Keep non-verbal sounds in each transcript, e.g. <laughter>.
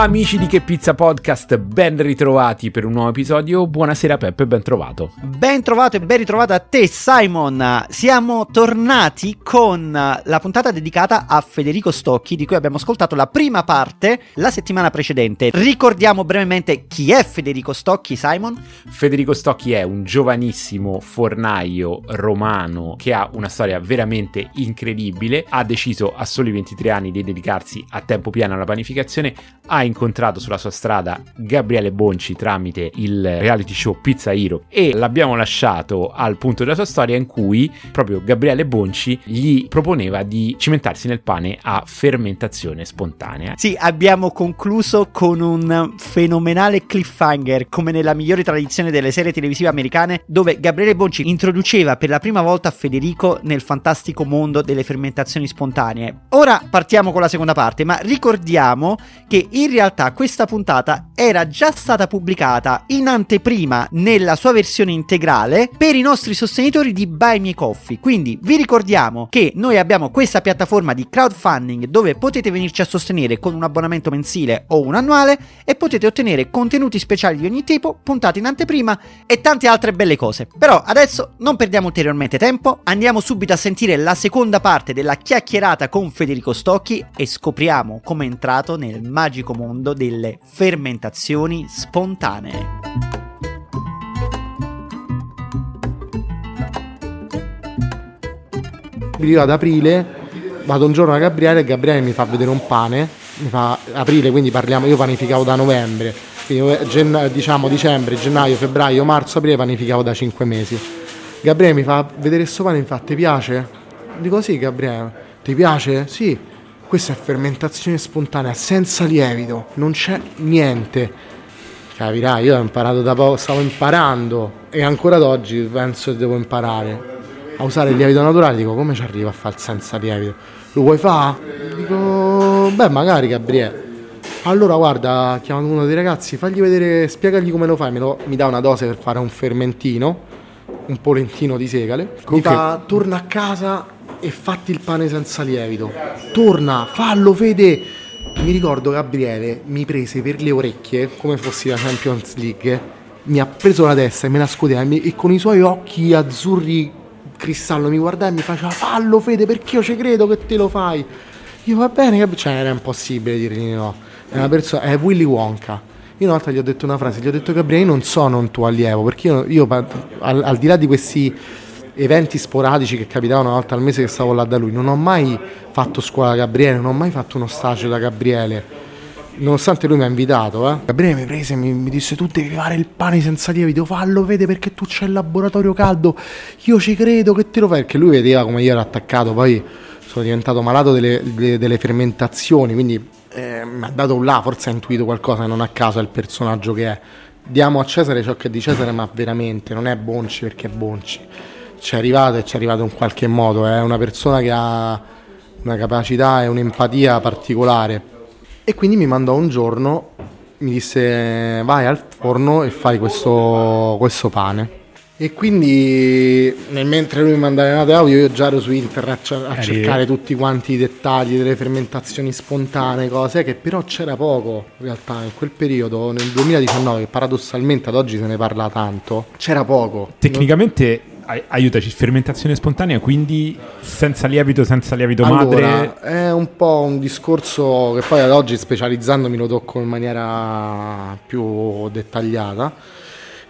Amici di Che Pizza Podcast, ben ritrovati per un nuovo episodio. Buonasera Peppe, ben trovato. Ben trovato e ben ritrovato a te Simon. Siamo tornati con la puntata dedicata a Federico Stocchi, di cui abbiamo ascoltato la prima parte la settimana precedente. Ricordiamo brevemente chi è Federico Stocchi, Simon? Federico Stocchi è un giovanissimo fornaio romano che ha una storia veramente incredibile. Ha deciso a soli 23 anni di dedicarsi a tempo pieno alla panificazione. Ha incontrato sulla sua strada Gabriele Bonci tramite il reality show Pizza Hero e l'abbiamo lasciato al punto della sua storia in cui proprio Gabriele Bonci gli proponeva di cimentarsi nel pane a fermentazione spontanea. Sì, abbiamo concluso con un fenomenale cliffhanger come nella migliore tradizione delle serie televisive americane dove Gabriele Bonci introduceva per la prima volta Federico nel fantastico mondo delle fermentazioni spontanee. Ora partiamo con la seconda parte, ma ricordiamo che in in realtà questa puntata era già stata pubblicata in anteprima nella sua versione integrale per i nostri sostenitori di Buy Me Coffee. Quindi vi ricordiamo che noi abbiamo questa piattaforma di crowdfunding dove potete venirci a sostenere con un abbonamento mensile o un annuale e potete ottenere contenuti speciali di ogni tipo, puntate in anteprima e tante altre belle cose. Però adesso non perdiamo ulteriormente tempo, andiamo subito a sentire la seconda parte della chiacchierata con Federico Stocchi e scopriamo come è entrato nel magico mondo delle fermentazioni spontanee. Io ad aprile vado un giorno a Gabriele e Gabriele mi fa vedere un pane, mi fa aprile, quindi parliamo, io panificavo da novembre, quindi gen- diciamo dicembre, gennaio, febbraio, marzo, aprile panificavo da 5 mesi. Gabriele mi fa vedere questo pane mi fa ti piace? Dico sì Gabriele, ti piace? Sì. Questa è fermentazione spontanea, senza lievito, non c'è niente. Capirai, io ho imparato da poco, stavo imparando e ancora ad oggi penso che devo imparare a usare il lievito naturale. Dico, come ci arrivo a fare senza lievito? Lo vuoi fare? Dico, beh, magari Gabriele. Allora guarda, chiamo uno dei ragazzi, fagli vedere, spiegagli come lo fai, lo, mi dà una dose per fare un fermentino, un polentino di segale. Comunque... Mi fa, torna a casa e fatti il pane senza lievito. Torna, fallo, vede. Mi ricordo Gabriele mi prese per le orecchie, come fossi la Champions League, mi ha preso la testa e me la scoteva e con i suoi occhi azzurri cristallo mi guardava e mi faceva fallo Fede perché io ci credo che te lo fai. Io va bene, cioè era impossibile dirgli no. È una persona, è Willy Wonka. Io una volta gli ho detto una frase, gli ho detto Gabriele, non sono un tuo allievo, perché io, io al, al di là di questi eventi sporadici che capitavano una volta al mese che stavo là da lui. Non ho mai fatto scuola da Gabriele, non ho mai fatto uno stage da Gabriele. Nonostante lui mi ha invitato, eh. Gabriele mi prese e mi, mi, disse: Tu devi fare il pane senza lievito, fallo, vede perché tu c'hai il laboratorio caldo. Io ci credo che te lo fai. Perché lui vedeva come io ero attaccato. Poi sono diventato malato delle, delle, delle fermentazioni. Quindi eh, mi ha dato là, forse ha intuito qualcosa, non a caso è il personaggio che è. Diamo a Cesare ciò che è di Cesare, ma veramente non è Bonci perché è Bonci ci è arrivato e ci è arrivato in qualche modo, è una persona che ha una capacità e un'empatia particolare. E quindi mi mandò un giorno, mi disse vai al forno e fai questo, questo pane. E quindi nel mentre lui mi mandava le note audio io già ero su internet a, a cercare tutti quanti i dettagli delle fermentazioni spontanee, cose che però c'era poco in realtà in quel periodo, nel 2019, che paradossalmente ad oggi se ne parla tanto, c'era poco. Tecnicamente aiutaci, fermentazione spontanea, quindi senza lievito, senza lievito allora, madre. È un po' un discorso che poi ad oggi specializzandomi lo tocco in maniera più dettagliata.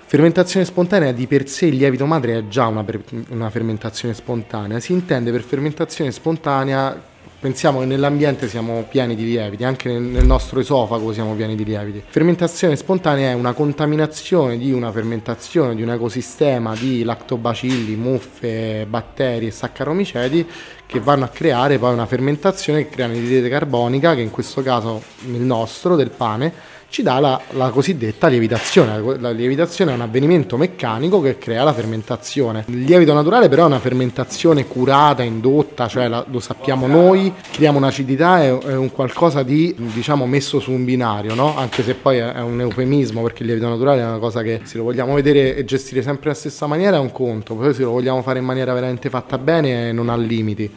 Fermentazione spontanea di per sé il lievito madre è già una, una fermentazione spontanea. Si intende per fermentazione spontanea Pensiamo che nell'ambiente siamo pieni di lieviti, anche nel nostro esofago siamo pieni di lieviti. Fermentazione spontanea è una contaminazione di una fermentazione di un ecosistema di lactobacilli, muffe, batteri e saccaromiceti che vanno a creare poi una fermentazione che crea anidride carbonica, che in questo caso il nostro, del pane, ci dà la, la, cosiddetta lievitazione. La lievitazione è un avvenimento meccanico che crea la fermentazione. Il lievito naturale però è una fermentazione curata, indotta, cioè la, lo sappiamo noi, creiamo un'acidità, è, è, un qualcosa di diciamo messo su un binario, no? anche se poi è, un eufemismo perché il lievito naturale è una cosa che se lo vogliamo vedere e gestire sempre alla stessa maniera è un conto, poi se lo vogliamo fare in maniera veramente fatta bene non ha limiti.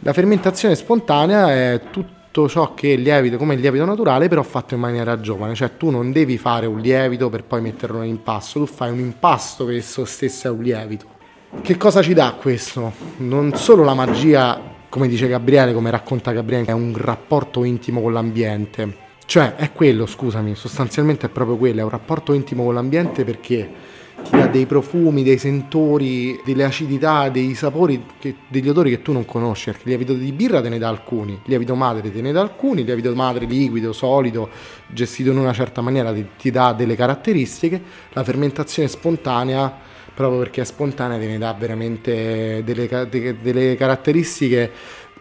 La fermentazione spontanea è tutto tutto ciò che è lievito come il lievito naturale, però fatto in maniera giovane, cioè tu non devi fare un lievito per poi metterlo in impasto, tu fai un impasto che esso stesso è un lievito. Che cosa ci dà questo? Non solo la magia, come dice Gabriele, come racconta Gabriele, è un rapporto intimo con l'ambiente, cioè è quello, scusami, sostanzialmente è proprio quello, è un rapporto intimo con l'ambiente perché dà dei profumi, dei sentori, delle acidità, dei sapori, che, degli odori che tu non conosci, perché il lievito di birra te ne dà alcuni, il lievito madre te ne dà alcuni, il lievito madre liquido, solido, gestito in una certa maniera ti, ti dà delle caratteristiche, la fermentazione spontanea, proprio perché è spontanea, te ne dà veramente delle, de, delle caratteristiche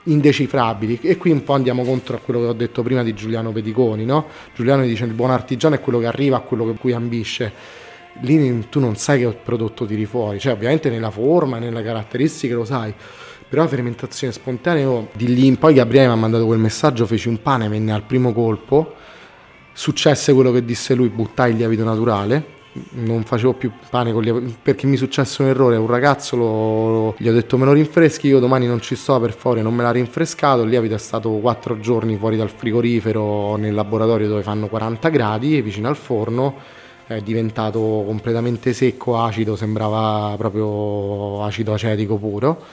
indecifrabili. E qui un po' andiamo contro a quello che ho detto prima di Giuliano Pediconi no? Giuliano dice il buon artigiano è quello che arriva a quello che cui ambisce lì tu non sai che prodotto tiri fuori, cioè ovviamente nella forma, nelle caratteristiche lo sai, però la fermentazione spontanea, io di lì in poi Gabriele mi ha mandato quel messaggio, feci un pane, venne al primo colpo, successe quello che disse lui, buttai il lievito naturale, non facevo più pane con lievito perché mi successe un errore un ragazzo lo, gli ho detto me lo rinfreschi io domani non ci sto per favore non me l'ha rinfrescato il lievito è stato 4 giorni fuori dal frigorifero nel laboratorio dove fanno 40 gradi vicino al forno è diventato completamente secco, acido, sembrava proprio acido acetico puro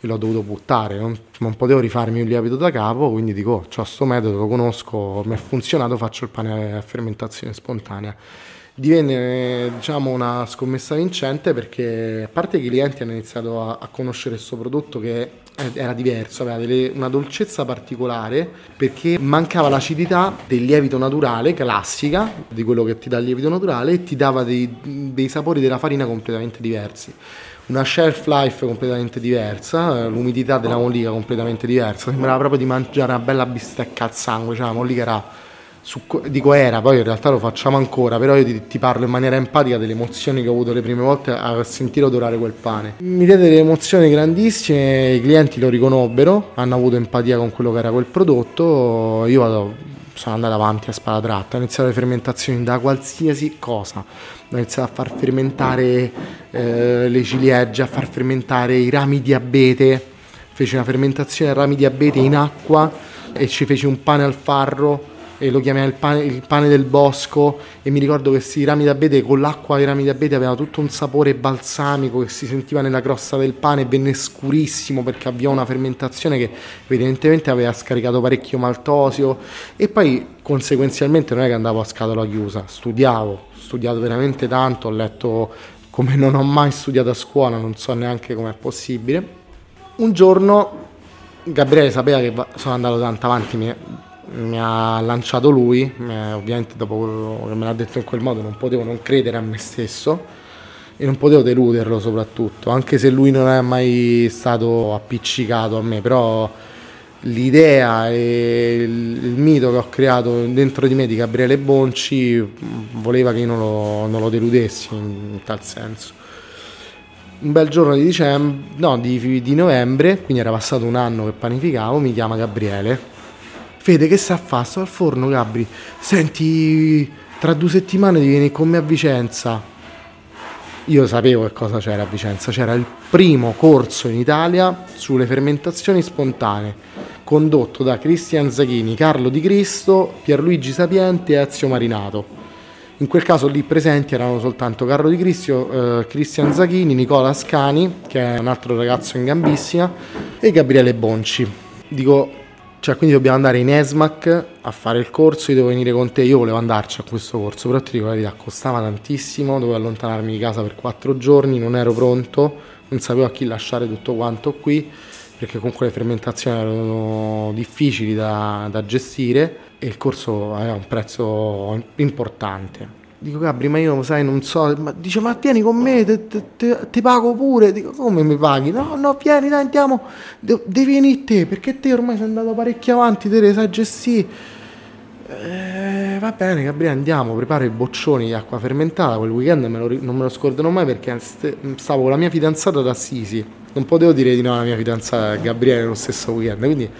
e l'ho dovuto buttare, non, non potevo rifarmi un lievito da capo, quindi dico, ho questo metodo, lo conosco, mi è funzionato, faccio il pane a fermentazione spontanea divenne diciamo, una scommessa vincente perché a parte che i clienti hanno iniziato a, a conoscere questo prodotto che era diverso, aveva delle, una dolcezza particolare perché mancava l'acidità del lievito naturale, classica, di quello che ti dà il lievito naturale e ti dava dei, dei sapori della farina completamente diversi. Una shelf life completamente diversa, l'umidità della mollica completamente diversa, sembrava proprio di mangiare una bella bistecca al sangue, cioè la mollica era su, dico era, poi in realtà lo facciamo ancora, però io ti, ti, parlo in maniera empatica delle emozioni che ho avuto le prime volte a sentire odorare quel pane. Mi diede delle emozioni grandissime, i clienti lo riconobbero, hanno avuto empatia con quello che era quel prodotto, io vado, sono andato avanti a spada tratta, ho iniziato le fermentazioni da qualsiasi cosa, ho iniziato a far fermentare eh, le ciliegie, a far fermentare i rami di abete, feci una fermentazione a rami di abete in acqua e ci feci un pane al farro e lo chiamai il pane, il pane del bosco e mi ricordo che questi rami d'abete con l'acqua dei rami d'abete aveva tutto un sapore balsamico che si sentiva nella crosta del pane e venne scurissimo perché avviò una fermentazione che evidentemente aveva scaricato parecchio maltosio e poi conseguenzialmente non è che andavo a scatola chiusa, studiavo, studiato veramente tanto, ho letto come non ho mai studiato a scuola, non so neanche com'è possibile. Un giorno Gabriele sapeva che sono andato tanto avanti, mi ha lanciato lui, eh, ovviamente dopo che me l'ha detto in quel modo non potevo non credere a me stesso e non potevo deluderlo soprattutto, anche se lui non è mai stato appiccicato a me, però l'idea e il, mito che ho creato dentro di me di Gabriele Bonci voleva che io non lo, non lo deludessi in tal senso. Un bel giorno di dicembre, no, di, di novembre, quindi era passato un anno che panificavo, mi chiama Gabriele Fede, che sta a fare? Sto al forno, Gabri. Senti, tra due settimane devi venire con me a Vicenza. Io sapevo che cosa c'era a Vicenza. C'era il primo corso in Italia sulle fermentazioni spontanee, condotto da Cristian Zachini, Carlo Di Cristo, Pierluigi Sapiente e Ezio Marinato. In quel caso lì presenti erano soltanto Carlo Di Cristo, eh, Cristian Zachini, Nicola Scani, che è un altro ragazzo in gambissima, e Gabriele Bonci. Dico, cioè, quindi dobbiamo andare in ESMAC a fare il corso, io devo venire con te, io volevo andarci a questo corso, però ti dico la verità, costava tantissimo, dovevo allontanarmi di casa per quattro giorni, non ero pronto, non sapevo a chi lasciare tutto quanto qui, perché comunque le fermentazioni erano difficili da, da gestire e il corso aveva un prezzo importante. Dico Gabri, ma io sai, non so, ma dice ma vieni con me, ti pago pure. Dico come mi paghi? No, no, vieni, dai, andiamo, De- devi venire te, perché te ormai sei andato parecchio avanti, te le sai gestire. Eh, va bene Gabriele andiamo, preparo i boccioni di acqua fermentata, quel weekend me lo, non me lo scorderò mai perché stavo con la mia fidanzata ad Assisi, non potevo dire di no alla mia fidanzata Gabriele lo stesso weekend, quindi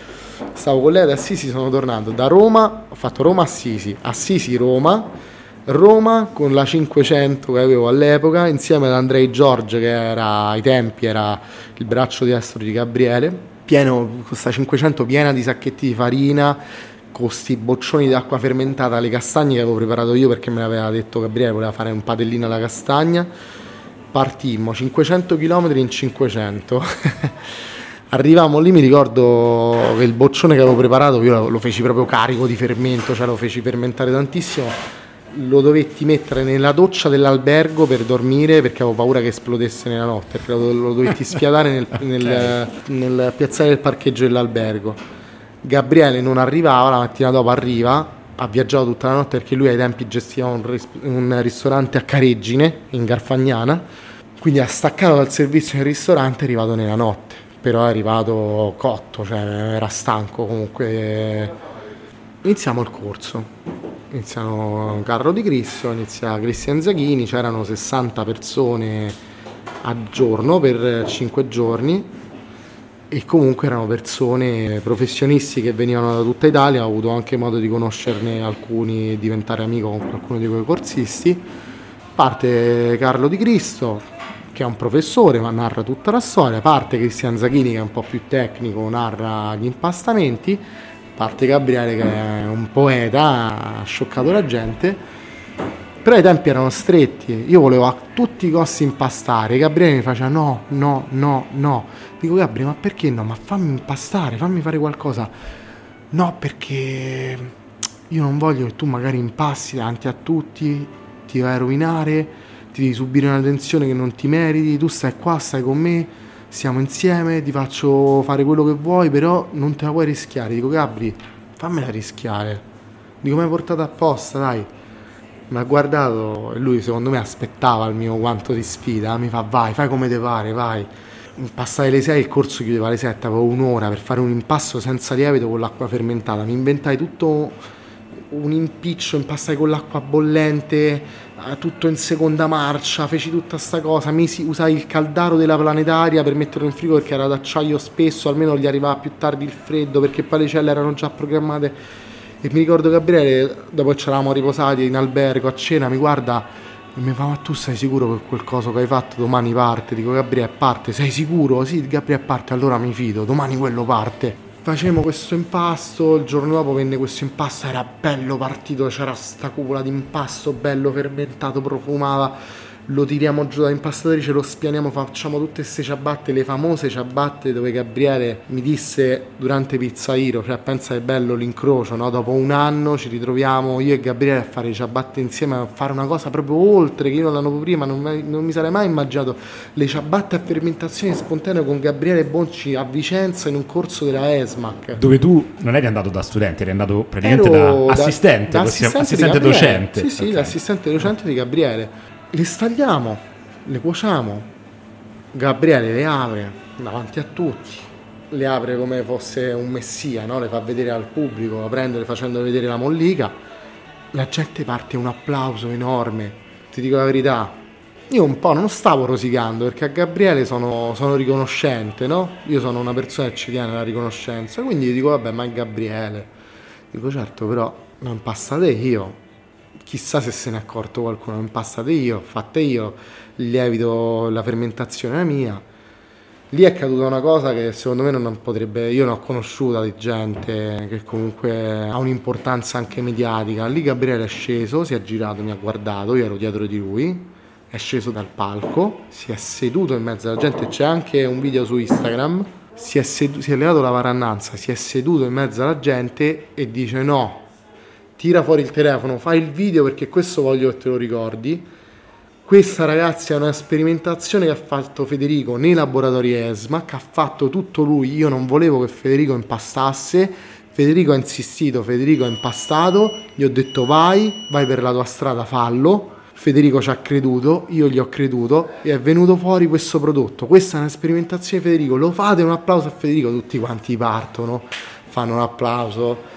stavo con lei ad Assisi, sono tornato da Roma, ho fatto Roma-Assisi, Assisi-Roma, Roma con la 500 che avevo all'epoca insieme ad Andrei Giorgio che era ai tempi era il braccio destro di Gabriele pieno, questa 500 piena di sacchetti di farina, con questi boccioni d'acqua fermentata, le castagne che avevo preparato io perché me l'aveva detto Gabriele, voleva fare un padellino alla castagna. Partimmo 500 km in 500. <laughs> Arrivavamo lì, mi ricordo che il boccione che avevo preparato, io lo feci proprio carico di fermento, cioè lo feci fermentare tantissimo. Lo dovetti mettere nella doccia dell'albergo per dormire perché avevo paura che esplodesse nella notte, perché lo, lo dovetti sfiatare nel, <laughs> nel, nel piazzale del parcheggio dell'albergo. Gabriele non arrivava, la mattina dopo arriva, ha viaggiato tutta la notte perché lui ai tempi gestiva un, ris- un ristorante a Careggine, in Garfagnana, quindi ha staccato dal servizio nel ristorante e è arrivato nella notte però è arrivato cotto, cioè era stanco comunque. Iniziamo il corso, iniziano Carlo Di Cristo, inizia Cristian Zachini, c'erano 60 persone a giorno per 5 giorni e comunque erano persone professionisti che venivano da tutta Italia, ho avuto anche modo di conoscerne alcuni e diventare amico con qualcuno di quei corsisti. Parte Carlo Di Cristo, che è un professore, ma narra tutta la storia, parte Cristian Zachini che è un po' più tecnico, narra gli impastamenti, parte Gabriele che è un poeta, ha scioccato la gente, però i tempi erano stretti, io volevo a tutti i costi impastare, Gabriele mi faceva no, no, no, no, dico Gabriele ma perché no, ma fammi impastare, fammi fare qualcosa, no perché io non voglio che tu magari impassi davanti a tutti, ti vai a rovinare, ti devi subire una tensione che non ti meriti, tu stai qua, stai con me, siamo insieme, ti faccio fare quello che vuoi, però non te la puoi rischiare. Dico Gabri, fammela rischiare. Dico, mi hai portato apposta, dai. Mi ha guardato e lui secondo me aspettava il mio quanto di sfida, mi fa vai, fai come te pare, vai. Passate le 6, il corso chiudeva alle 7, avevo un'ora per fare un impasto senza lievito con l'acqua fermentata, mi inventai tutto un impiccio, impastai con l'acqua bollente, eh, tutto in seconda marcia, feci tutta sta cosa, misi, usai il caldaro della planetaria per metterlo in frigo perché era d'acciaio spesso, almeno gli arrivava più tardi il freddo perché poi le celle erano già programmate. E mi ricordo Gabriele, dopo ci eravamo riposati in albergo a cena, mi guarda e mi fa ma tu sei sicuro che quel coso che hai fatto domani parte? Dico Gabriele parte, sei sicuro? Sì, Gabriele parte, allora mi fido, domani quello parte facevamo questo impasto, il giorno dopo venne questo impasto, era bello partito, c'era sta cupola di impasto bello fermentato, profumava lo tiriamo giù da impastatrice, lo spianiamo, facciamo tutte queste ciabatte, le famose ciabatte dove Gabriele mi disse durante Pizza Hero, cioè pensa che bello l'incrocio, no? dopo un anno ci ritroviamo io e Gabriele a fare ciabatte insieme, a fare una cosa proprio oltre, che io l'anno prima non, non mi sarei mai immaginato, le ciabatte a fermentazione spontanea con Gabriele Bonci a Vicenza in un corso della ESMAC. Dove tu non eri andato da studente, eri andato praticamente Ero da assistente, da, da assistente, assistente docente. Sì, sì, okay. l'assistente docente di Gabriele le stagliamo, le cuociamo, Gabriele le apre davanti a tutti, le apre come fosse un messia, no? le fa vedere al pubblico, la prende facendo vedere la mollica, la gente parte un applauso enorme, ti dico la verità, io un po' non stavo rosicando perché a Gabriele sono, sono riconoscente, no? Io sono una persona che ci tiene la riconoscenza, quindi dico vabbè ma è Gabriele, dico certo però non passate io, chissà se se ne è accorto qualcuno, impastate io, fatte io, lievito la fermentazione è mia. Lì è caduta una cosa che secondo me non potrebbe, io ne ho conosciuta di gente che comunque ha un'importanza anche mediatica. Lì Gabriele è sceso, si è girato, mi ha guardato, io ero dietro di lui, è sceso dal palco, si è seduto in mezzo alla gente, c'è anche un video su Instagram, si è, sedu- si è levato la varannanza, si è seduto in mezzo alla gente e dice no, tira fuori il telefono, fai il video perché questo voglio che te lo ricordi. Questa ragazza è una sperimentazione che ha fatto Federico nei laboratori ESMA, che ha fatto tutto lui, io non volevo che Federico impastasse, Federico ha insistito, Federico ha impastato, gli ho detto vai, vai per la tua strada, fallo. Federico ci ha creduto, io gli ho creduto e è venuto fuori questo prodotto. Questa è una sperimentazione Federico, lo fate un applauso a Federico, tutti quanti partono, fanno un applauso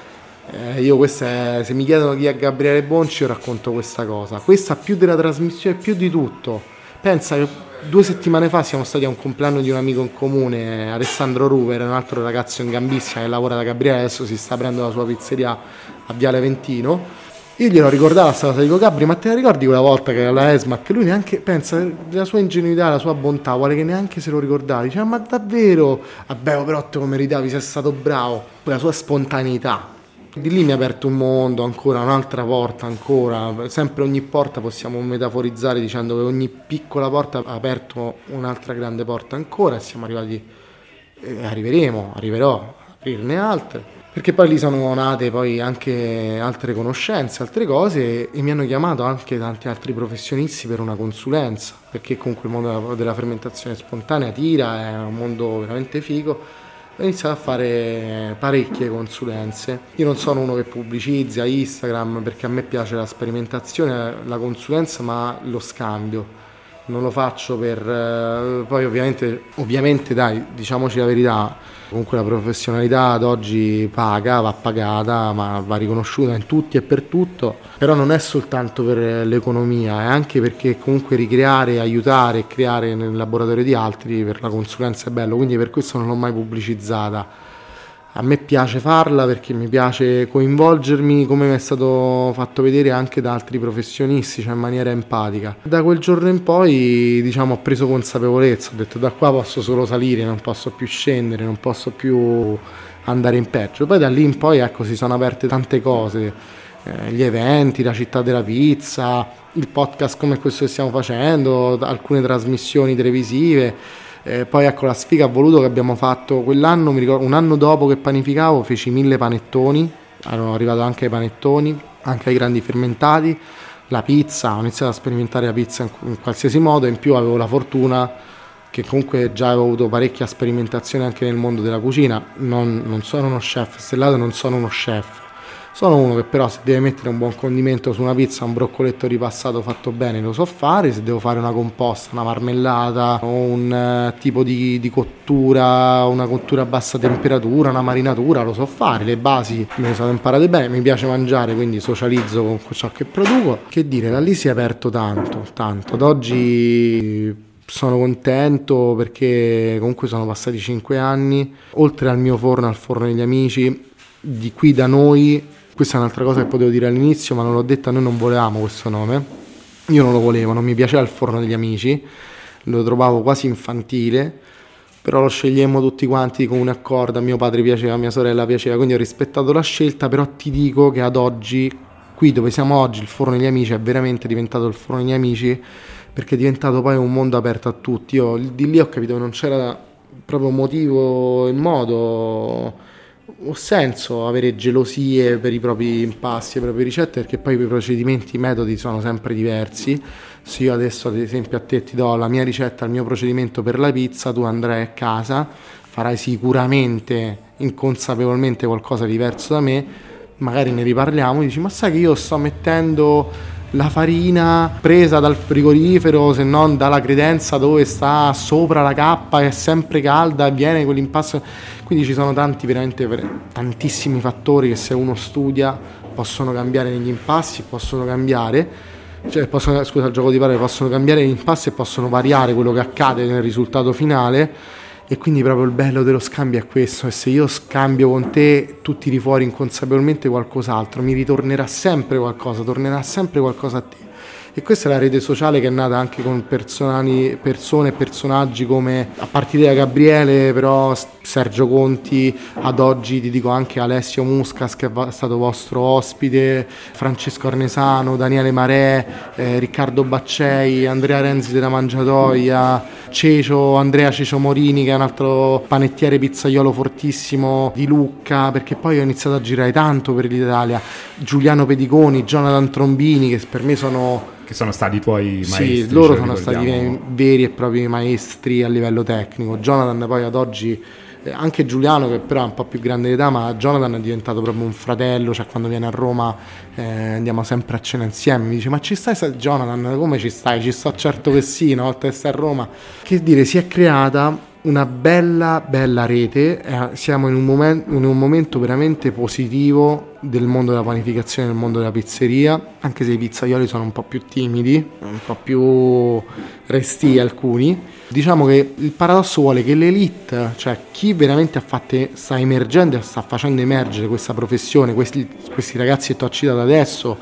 eh, io questa è, se mi chiedono chi è Gabriele Bonci, io racconto questa cosa. Questa più della trasmissione, più di tutto. Pensa che due settimane fa siamo stati a un compleanno di un amico in comune, Alessandro Ruver, un altro ragazzo in gambissima che lavora da Gabriele, adesso si sta aprendo la sua pizzeria a Viale Ventino. Io glielo ricordavo questa cosa, dico Gabri, ma te la ricordi quella volta che alla ESMAC lui neanche pensa della sua ingenuità, la sua bontà, vuole che neanche se lo ricordavi. Dice, ma davvero? Vabbè, oh, però te lo meritavi, sei stato bravo. Quella sua spontaneità. Di lì mi ha aperto un mondo ancora, un'altra porta ancora. Sempre ogni porta possiamo metaforizzare dicendo che ogni piccola porta ha aperto un'altra grande porta ancora e siamo arrivati, eh, arriveremo, arriverò a aprirne altre perché poi lì sono nate poi anche altre conoscenze, altre cose e mi hanno chiamato anche tanti altri professionisti per una consulenza, perché comunque il mondo della fermentazione spontanea tira, è un mondo veramente figo. Ho iniziato a fare parecchie consulenze. Io non sono uno che pubblicizza Instagram perché a me piace la sperimentazione, la consulenza, ma lo scambio. Non lo faccio per... Eh, poi ovviamente, ovviamente dai, diciamoci la verità, Comunque la professionalità ad oggi paga, va pagata, ma va riconosciuta in tutti e per tutto, però non è soltanto per l'economia, è anche perché comunque ricreare, aiutare e creare nel laboratorio di altri per la consulenza è bello, quindi per questo non l'ho mai pubblicizzata a me piace farla perché mi piace coinvolgermi come mi è stato fatto vedere anche da altri professionisti, cioè in maniera empatica. Da quel giorno in poi diciamo ho preso consapevolezza, ho detto da qua posso solo salire, non posso più scendere, non posso più andare in peggio. Poi da lì in poi ecco si sono aperte tante cose, eh, gli eventi, la città della pizza, il podcast come questo che stiamo facendo, alcune trasmissioni televisive eh, poi ecco la sfiga voluto che abbiamo fatto quell'anno, ricordo, un anno dopo che panificavo, feci mille panettoni, erano arrivato anche ai panettoni, anche ai grandi fermentati, la pizza, ho iniziato a sperimentare la pizza in, in qualsiasi modo, in più avevo la fortuna che comunque già avevo avuto parecchia sperimentazione anche nel mondo della cucina, non, non sono uno chef stellato, non sono uno chef, sono uno che però se deve mettere un buon condimento su una pizza, un broccoletto ripassato fatto bene lo so fare, se devo fare una composta, una marmellata un uh, tipo di, di, cottura, una cottura a bassa temperatura, una marinatura, lo so fare, le basi me le sono imparate bene, mi piace mangiare quindi socializzo con ciò che produco. Che dire, da lì si è aperto tanto, tanto. Ad oggi sono contento perché comunque sono passati 5 anni, oltre al mio forno, al forno degli amici, di qui da noi questa è un'altra cosa che potevo dire all'inizio, ma non l'ho detta, noi non volevamo questo nome. Io non lo volevo, non mi piaceva il forno degli amici, lo trovavo quasi infantile, però lo scegliemmo tutti quanti con un accordo, a mio padre piaceva, a mia sorella piaceva, quindi ho rispettato la scelta, però ti dico che ad oggi, qui dove siamo oggi, il forno degli amici è veramente diventato il forno degli amici, perché è diventato poi un mondo aperto a tutti. Io di lì ho capito che non c'era proprio motivo e modo o senso avere gelosie per i propri impasti, le proprie ricette, perché poi i procedimenti, i metodi sono sempre diversi. Se io adesso, ad esempio, a te ti do la mia ricetta, il mio procedimento per la pizza, tu andrai a casa, farai sicuramente inconsapevolmente qualcosa di diverso da me, magari ne riparliamo, dici ma sai che io sto mettendo la farina presa dal frigorifero, se non dalla credenza dove sta sopra la cappa, è sempre calda, viene quell'impasto. Quindi ci sono tanti, veramente tantissimi fattori che se uno studia possono cambiare negli impassi, possono cambiare. Cioè, possono, scusa il gioco di parole, possono cambiare gli impassi e possono variare quello che accade nel risultato finale e quindi proprio il bello dello scambio è questo, e se io scambio con te tu tiri fuori inconsapevolmente qualcos'altro, mi ritornerà sempre qualcosa, tornerà sempre qualcosa a te. E questa è la rete sociale che è nata anche con persone e personaggi come, a partire da Gabriele, però Sergio Conti, ad oggi ti dico anche Alessio Muscas che è stato vostro ospite, Francesco Arnesano, Daniele Marè, eh, Riccardo Baccei, Andrea Renzi della Mangiatoia, Cecio, Andrea Cecio Morini che è un altro panettiere pizzaiolo fortissimo di Lucca, perché poi ho iniziato a girare tanto per l'Italia, Giuliano Pediconi, Jonathan Trombini che per me sono che sono stati i tuoi maestri. Sì, loro sono stati veri e propri maestri a livello tecnico. Jonathan poi ad oggi, eh, anche Giuliano che però è un po' più grande di età, ma Jonathan è diventato proprio un fratello, cioè quando viene a Roma eh, andiamo sempre a cena insieme, mi dice ma ci stai Jonathan, come ci stai? Ci sto certo che sì, una volta che stai a Roma. Che dire, si è creata una bella, bella rete, eh, siamo in un, momen- in un, momento veramente positivo del mondo della panificazione, del mondo della pizzeria, anche se i pizzaioli sono un po' più timidi, un po' più resti alcuni. Diciamo che il paradosso vuole che l'elite, cioè chi veramente fatto, sta emergendo e sta facendo emergere questa professione, questi, questi ragazzi che ti ho citato adesso,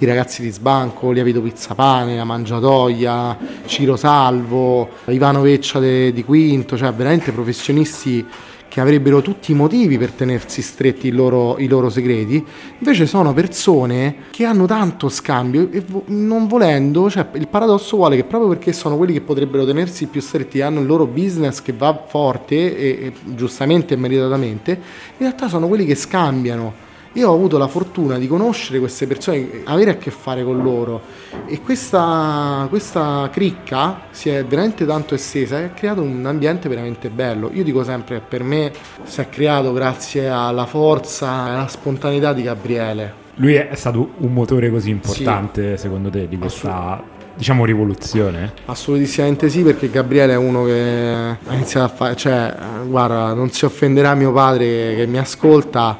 i ragazzi di Sbanco, Lievito Pizzapane, La Mangiatoia, Ciro Salvo, Ivano Veccia de, di Quinto, cioè veramente professionisti che avrebbero tutti i motivi per tenersi stretti i loro, i loro, segreti, invece sono persone che hanno tanto scambio e non volendo, cioè il paradosso vuole che proprio perché sono quelli che potrebbero tenersi più stretti, hanno il loro business che va forte e, e giustamente e meritatamente, in realtà sono quelli che scambiano io ho avuto la fortuna di conoscere queste persone, avere a che fare con loro e questa, questa cricca si è veramente tanto estesa e ha creato un ambiente veramente bello. Io dico sempre che per me si è creato grazie alla forza e alla spontaneità di Gabriele. Lui è stato un motore così importante sì. secondo te di questa diciamo rivoluzione? Assolutissimamente sì, perché Gabriele è uno che ha iniziato a fare, cioè, guarda, non si offenderà mio padre che mi ascolta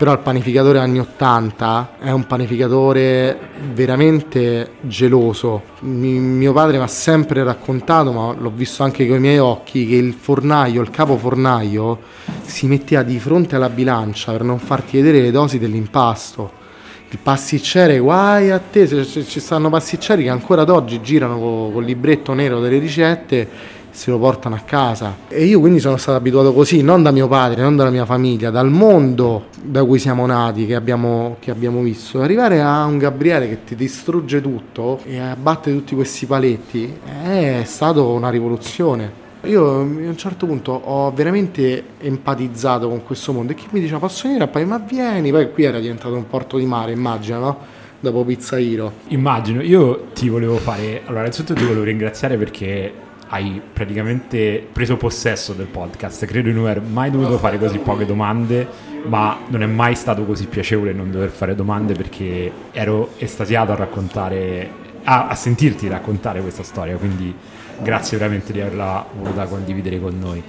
però il panificatore anni 80 è un panificatore veramente geloso. Mi, mio padre mi ha sempre raccontato, ma l'ho visto anche con i miei occhi, che il fornaio, il capo fornaio, si metteva di fronte alla bilancia per non farti vedere le dosi dell'impasto. Il pasticcere, guai a te, ci stanno pasticceri che ancora ad oggi girano con, il libretto nero delle ricette se lo portano a casa. E io quindi sono stato abituato così, non da mio padre, non dalla mia famiglia, dal mondo da cui siamo nati, che abbiamo, che abbiamo visto. Arrivare a un Gabriele che ti distrugge tutto e abbatte tutti questi paletti è stata una rivoluzione. Io a un certo punto ho veramente empatizzato con questo mondo e chi mi diceva posso venire a Pai? Ma vieni, poi qui era diventato un porto di mare, immagino, no? Dopo Pizza Hero. Immagino, io ti volevo fare, allora innanzitutto ti volevo ringraziare perché hai praticamente preso possesso del podcast. Credo di non aver mai dovuto fare così poche domande, ma non è mai stato così piacevole non dover fare domande perché ero estasiato a raccontare, a, a sentirti raccontare questa storia. Quindi grazie veramente di averla voluta condividere con noi.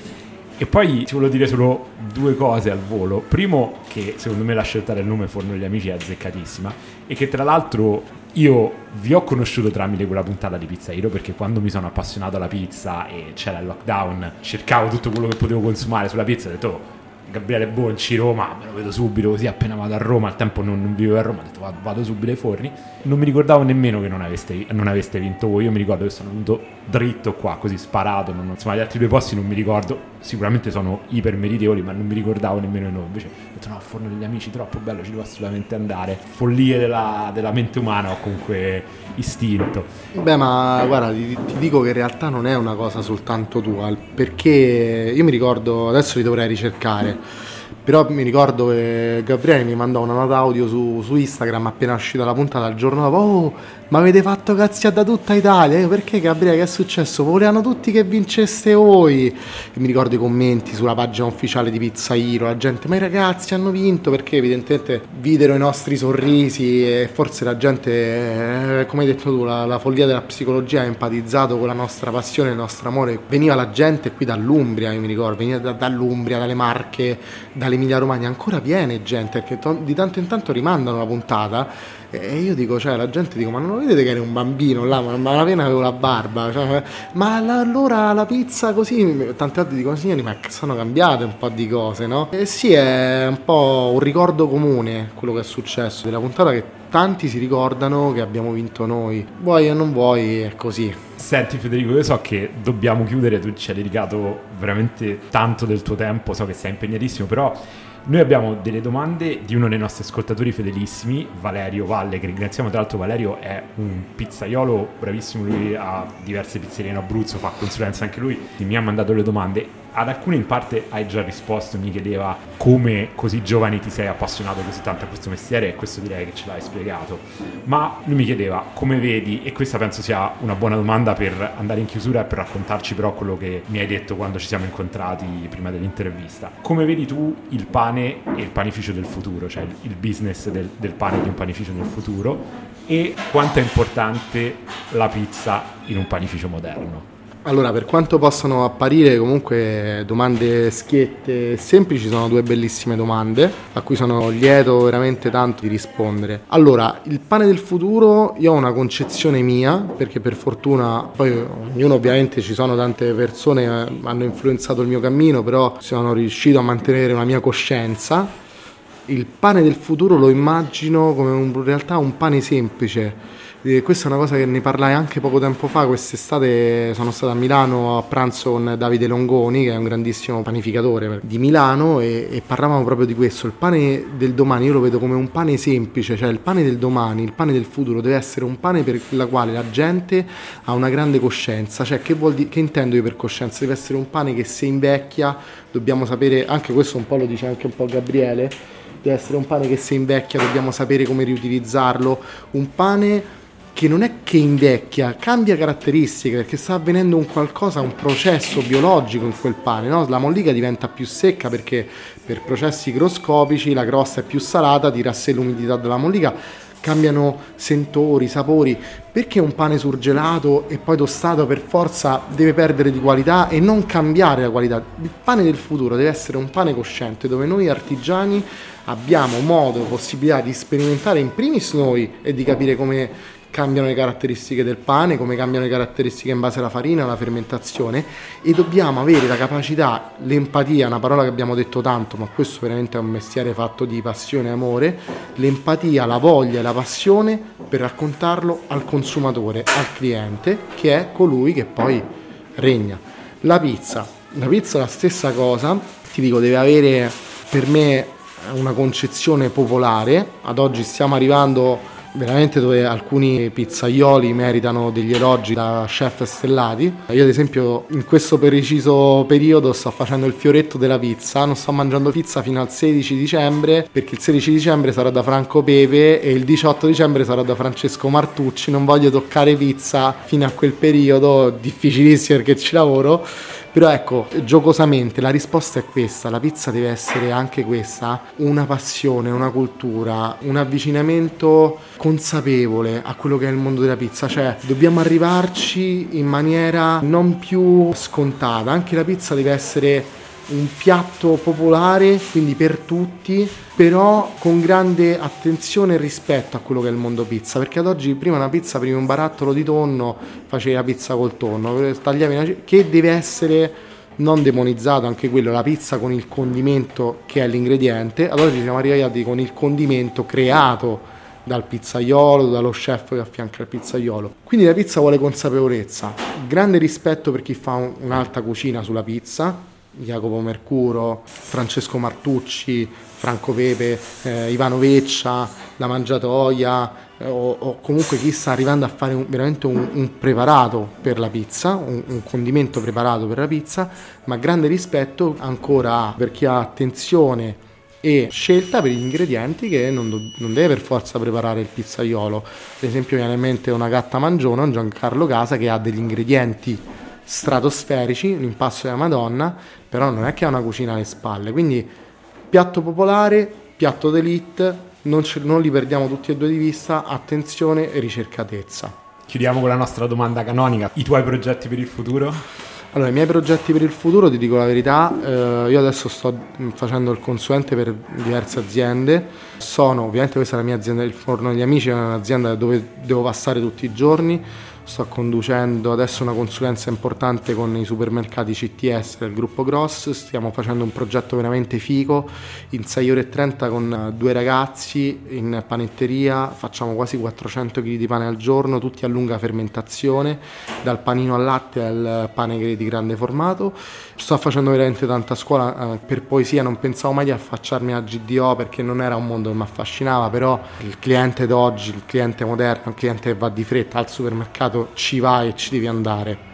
E poi ti volevo dire solo due cose al volo. Primo, che secondo me la scelta del nome Forno degli Amici è azzeccatissima e che tra l'altro io vi ho conosciuto tramite quella puntata di Pizza Hero perché quando mi sono appassionato alla pizza e c'era il lockdown cercavo tutto quello che potevo consumare sulla pizza e ho detto oh, Gabriele Bonci, Roma, me lo vedo subito così appena vado a Roma, al tempo non, non vivevo a Roma, ho detto vado, vado, subito ai forni. Non mi ricordavo nemmeno che non aveste, non aveste, vinto voi, io mi ricordo che sono venuto dritto qua, così sparato, non, insomma gli altri due posti non mi ricordo, sicuramente sono iper meritevoli, ma non mi ricordavo nemmeno i nomi. Invece ho detto no, forno degli amici, troppo bello, ci devo assolutamente andare. Follie della, della mente umana ho comunque istinto. Beh, ma guarda, ti, ti, dico che in realtà non è una cosa soltanto tua, perché io mi ricordo, adesso li dovrei ricercare. Però mi ricordo che Gabriele mi mandò una nota audio su, su Instagram appena uscita la puntata il giorno dopo. Oh, ma avete fatto cazzi da tutta Italia? Perché Gabriele che è successo? Volevano tutti che vinceste voi. E mi ricordo i commenti sulla pagina ufficiale di Pizza Hero, la gente, ma i ragazzi hanno vinto perché evidentemente videro i nostri sorrisi e forse la gente, eh, come hai detto tu, la, la, follia della psicologia ha empatizzato con la nostra passione, il nostro amore. Veniva la gente qui dall'Umbria, io mi ricordo, veniva da, dall'Umbria, dalle Marche, dall'Emilia Romagna, ancora viene gente che to- di tanto in tanto rimandano la puntata e io dico, cioè, la gente dico, ma non lo vedete che eri un bambino là, ma appena avevo la barba, cioè, ma allora la pizza così, tante volte dicono, signori, ma sono cambiate un po' di cose, no? E sì, è un po' un ricordo comune quello che è successo della puntata che tanti si ricordano che abbiamo vinto noi. Vuoi o non vuoi, è così. Senti Federico, io so che dobbiamo chiudere, tu ci hai dedicato veramente tanto del tuo tempo, so che sei impegnatissimo, però noi abbiamo delle domande di uno dei nostri ascoltatori fedelissimi, Valerio Valle, che ringraziamo. Tra l'altro. Valerio è un pizzaiolo bravissimo, lui ha diverse pizzerie in Abruzzo, fa consulenza anche lui, mi ha mandato le domande ad alcune in parte hai già risposto, mi chiedeva come così giovane ti sei appassionato così tanto a questo mestiere e questo direi che ce l'hai spiegato. Ma lui mi chiedeva come vedi, e questa penso sia una buona domanda per andare in chiusura e per raccontarci però quello che mi hai detto quando ci siamo incontrati prima dell'intervista. Come vedi tu il pane e il panificio del futuro, cioè il business del, del pane di un panificio del futuro e quanto è importante la pizza in un panificio moderno? Allora, per quanto possano apparire comunque domande schiette e semplici, sono due bellissime domande a cui sono lieto veramente tanto di rispondere. Allora, il pane del futuro, io ho una concezione mia, perché per fortuna poi ognuno ovviamente ci sono tante persone che hanno influenzato il mio cammino, però sono riuscito a mantenere una mia coscienza. Il pane del futuro lo immagino come in realtà un pane semplice eh, questa è una cosa che ne parlai anche poco tempo fa, quest'estate sono stato a Milano a pranzo con Davide Longoni, che è un grandissimo panificatore di Milano, e, e parlavamo proprio di questo. Il pane del domani io lo vedo come un pane semplice, cioè il pane del domani, il pane del futuro deve essere un pane per la quale la gente ha una grande coscienza. Cioè, che, di- che intendo io per coscienza? Deve essere un pane che se invecchia, dobbiamo sapere, anche questo un po' lo dice anche un po' Gabriele, deve essere un pane che se invecchia dobbiamo sapere come riutilizzarlo, un pane che non è che invecchia, cambia caratteristiche perché sta avvenendo un qualcosa, un processo biologico in quel pane. No? La mollica diventa più secca perché per processi igroscopici la crosta è più salata, tira a sé l'umidità della mollica, cambiano sentori, sapori. Perché un pane surgelato e poi tostato per forza deve perdere di qualità e non cambiare la qualità? Il pane del futuro deve essere un pane cosciente dove noi artigiani abbiamo modo, possibilità di sperimentare in primis noi e di capire come cambiano le caratteristiche del pane, come cambiano le caratteristiche in base alla farina, alla fermentazione e dobbiamo avere la capacità, l'empatia, una parola che abbiamo detto tanto, ma questo veramente è un mestiere fatto di passione e amore, l'empatia, la voglia e la passione per raccontarlo al consumatore, al cliente, che è colui che poi regna. La pizza, la pizza è la stessa cosa, ti dico, deve avere per me una concezione popolare, ad oggi stiamo arrivando veramente dove alcuni pizzaioli meritano degli elogi da chef stellati. Io ad esempio in questo preciso periodo sto facendo il fioretto della pizza, non sto mangiando pizza fino al 16 dicembre perché il 16 dicembre sarà da Franco Pepe e il 18 dicembre sarà da Francesco Martucci, non voglio toccare pizza fino a quel periodo, difficilissimo perché ci lavoro però ecco, giocosamente la risposta è questa, la pizza deve essere anche questa, una passione, una cultura, un avvicinamento consapevole a quello che è il mondo della pizza, cioè dobbiamo arrivarci in maniera non più scontata, anche la pizza deve essere un piatto popolare, quindi per tutti, però con grande attenzione e rispetto a quello che è il mondo pizza, perché ad oggi prima una pizza, prima un barattolo di tonno, facevi la pizza col tonno, tagliavi una che deve essere non demonizzato anche quello, la pizza con il condimento che è l'ingrediente, ad oggi siamo arrivati con il condimento creato dal pizzaiolo, dallo chef che affianca il pizzaiolo. Quindi la pizza vuole consapevolezza, grande rispetto per chi fa un'alta cucina sulla pizza, Jacopo Mercuro, Francesco Martucci, Franco Pepe, eh, Ivano Veccia, La Mangiatoia eh, o, o, comunque chi sta arrivando a fare un, veramente un, un, preparato per la pizza, un, un, condimento preparato per la pizza, ma grande rispetto ancora per chi ha attenzione e scelta per gli ingredienti che non, do, non, deve per forza preparare il pizzaiolo. Ad esempio viene in mente una gatta mangiona, un Giancarlo Casa che ha degli ingredienti stratosferici, l'impasto della Madonna, però non è che ha una cucina alle spalle. Quindi piatto popolare, piatto d'elite, non, ce, non li perdiamo tutti e due di vista, attenzione e ricercatezza. Chiudiamo con la nostra domanda canonica. I tuoi progetti per il futuro? Allora, i miei progetti per il futuro, ti dico la verità, eh, io adesso sto facendo il consulente per diverse aziende, sono, ovviamente questa è la mia azienda, il Forno degli Amici, è un'azienda dove devo passare tutti i giorni, sto conducendo adesso una consulenza importante con i supermercati CTS del gruppo Gross, stiamo facendo un progetto veramente figo, in 6 ore e 30 con due ragazzi in panetteria, facciamo quasi 400 kg di pane al giorno, tutti a lunga fermentazione, dal panino al latte al pane di grande formato. Sto facendo veramente tanta scuola eh, per poesia, non pensavo mai di affacciarmi a GDO perché non era un mondo che mi affascinava, però il cliente d'oggi, il cliente moderno, il cliente che va di fretta al supermercato ci vai e ci devi andare.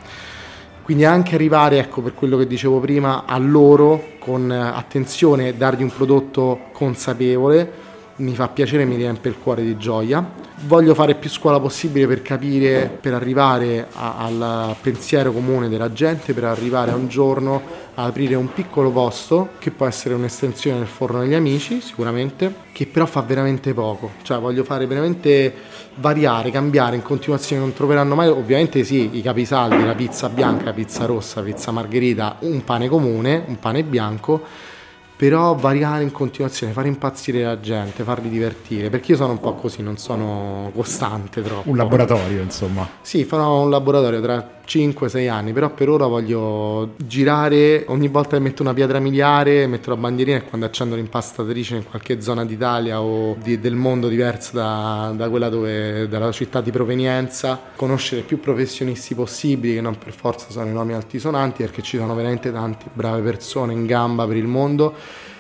Quindi anche arrivare, ecco, per quello che dicevo prima, a loro con attenzione, dargli un prodotto consapevole, mi fa piacere, mi riempie il cuore di gioia. Voglio fare più scuola possibile per capire, per arrivare a, al pensiero comune della gente, per arrivare a un giorno a aprire un piccolo posto che può essere un'estensione del forno degli amici, sicuramente, che però fa veramente poco. Cioè voglio fare veramente variare, cambiare in continuazione, non troveranno mai, ovviamente sì, i capisaldi, la pizza bianca, la pizza rossa, la pizza margherita, un pane comune, un pane bianco però variare in continuazione, fare impazzire la gente, farli divertire, perché io sono un po' così, non sono costante troppo. Un laboratorio, insomma. Sì, farò un laboratorio tra 5-6 anni, però per ora voglio girare, ogni volta che metto una pietra miliare, metto la bandierina e quando accendo l'impastatrice in qualche zona d'Italia o di, del mondo diverso da, da quella dove, dalla città di provenienza, conoscere più professionisti possibili, che non per forza sono i nomi altisonanti, perché ci sono veramente tante brave persone in gamba per il mondo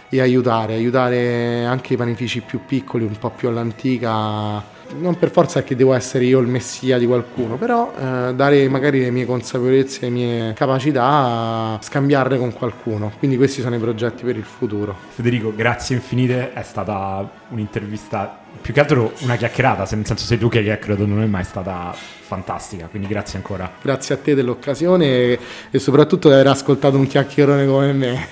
e aiutare, aiutare anche i panifici più piccoli, un po' più all'antica. Non per forza che devo essere io il messia di qualcuno, però eh, dare magari le mie consapevolezze, le mie capacità, scambiarle con qualcuno. Quindi questi sono i progetti per il futuro. Federico, grazie infinite, è stata un'intervista, più che altro una chiacchierata, se nel senso sei tu che hai chiacchierato, non è mai stata fantastica, quindi grazie ancora. Grazie a te dell'occasione e soprattutto di aver ascoltato un chiacchierone come me.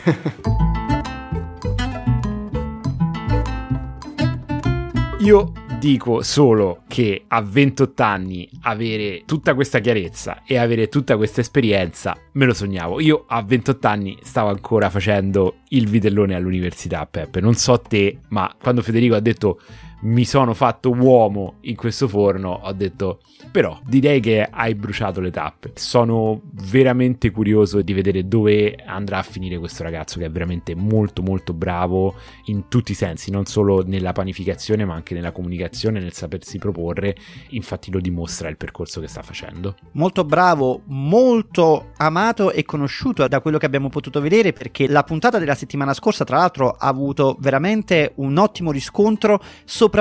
Io dico solo che a 28 anni avere tutta questa chiarezza e avere tutta questa esperienza me lo sognavo. Io a 28 anni stavo ancora facendo il vitellone all'università, Peppe. Non so te, ma quando Federico ha detto mi sono fatto uomo in questo forno, ho detto però direi che hai bruciato le tappe. Sono veramente curioso di vedere dove andrà a finire questo ragazzo che è veramente molto molto bravo in tutti i sensi, non solo nella panificazione ma anche nella comunicazione, nel sapersi proporre, infatti lo dimostra il percorso che sta facendo. Molto bravo, molto amato e conosciuto da quello che abbiamo potuto vedere perché la puntata della settimana scorsa tra l'altro ha avuto veramente un ottimo riscontro, soprattutto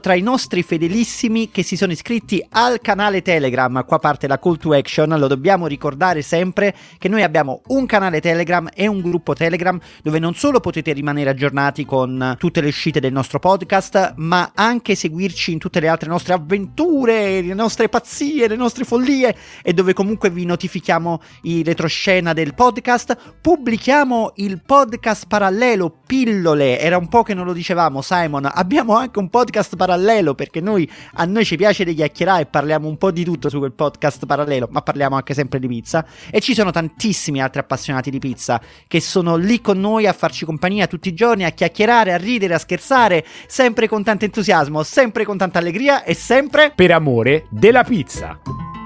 tra i nostri fedelissimi che si sono iscritti al canale Telegram, qua parte la call to action, lo dobbiamo ricordare sempre che noi abbiamo un canale Telegram e un gruppo Telegram dove non solo potete rimanere aggiornati con tutte le uscite del nostro podcast, ma anche seguirci in tutte le altre nostre avventure, le nostre pazzie, le nostre follie e dove comunque vi notifichiamo i retroscena del podcast, pubblichiamo il podcast parallelo Pillole, era un po' che non lo dicevamo Simon, abbiamo anche un podcast parallelo perché noi a noi ci piace di chiacchierare e parliamo un po' di tutto su quel podcast parallelo, ma parliamo anche sempre di pizza. E ci sono tantissimi altri appassionati di pizza che sono lì con noi a farci compagnia tutti i giorni, a chiacchierare, a ridere, a scherzare, sempre con tanto entusiasmo, sempre con tanta allegria e sempre per amore della pizza.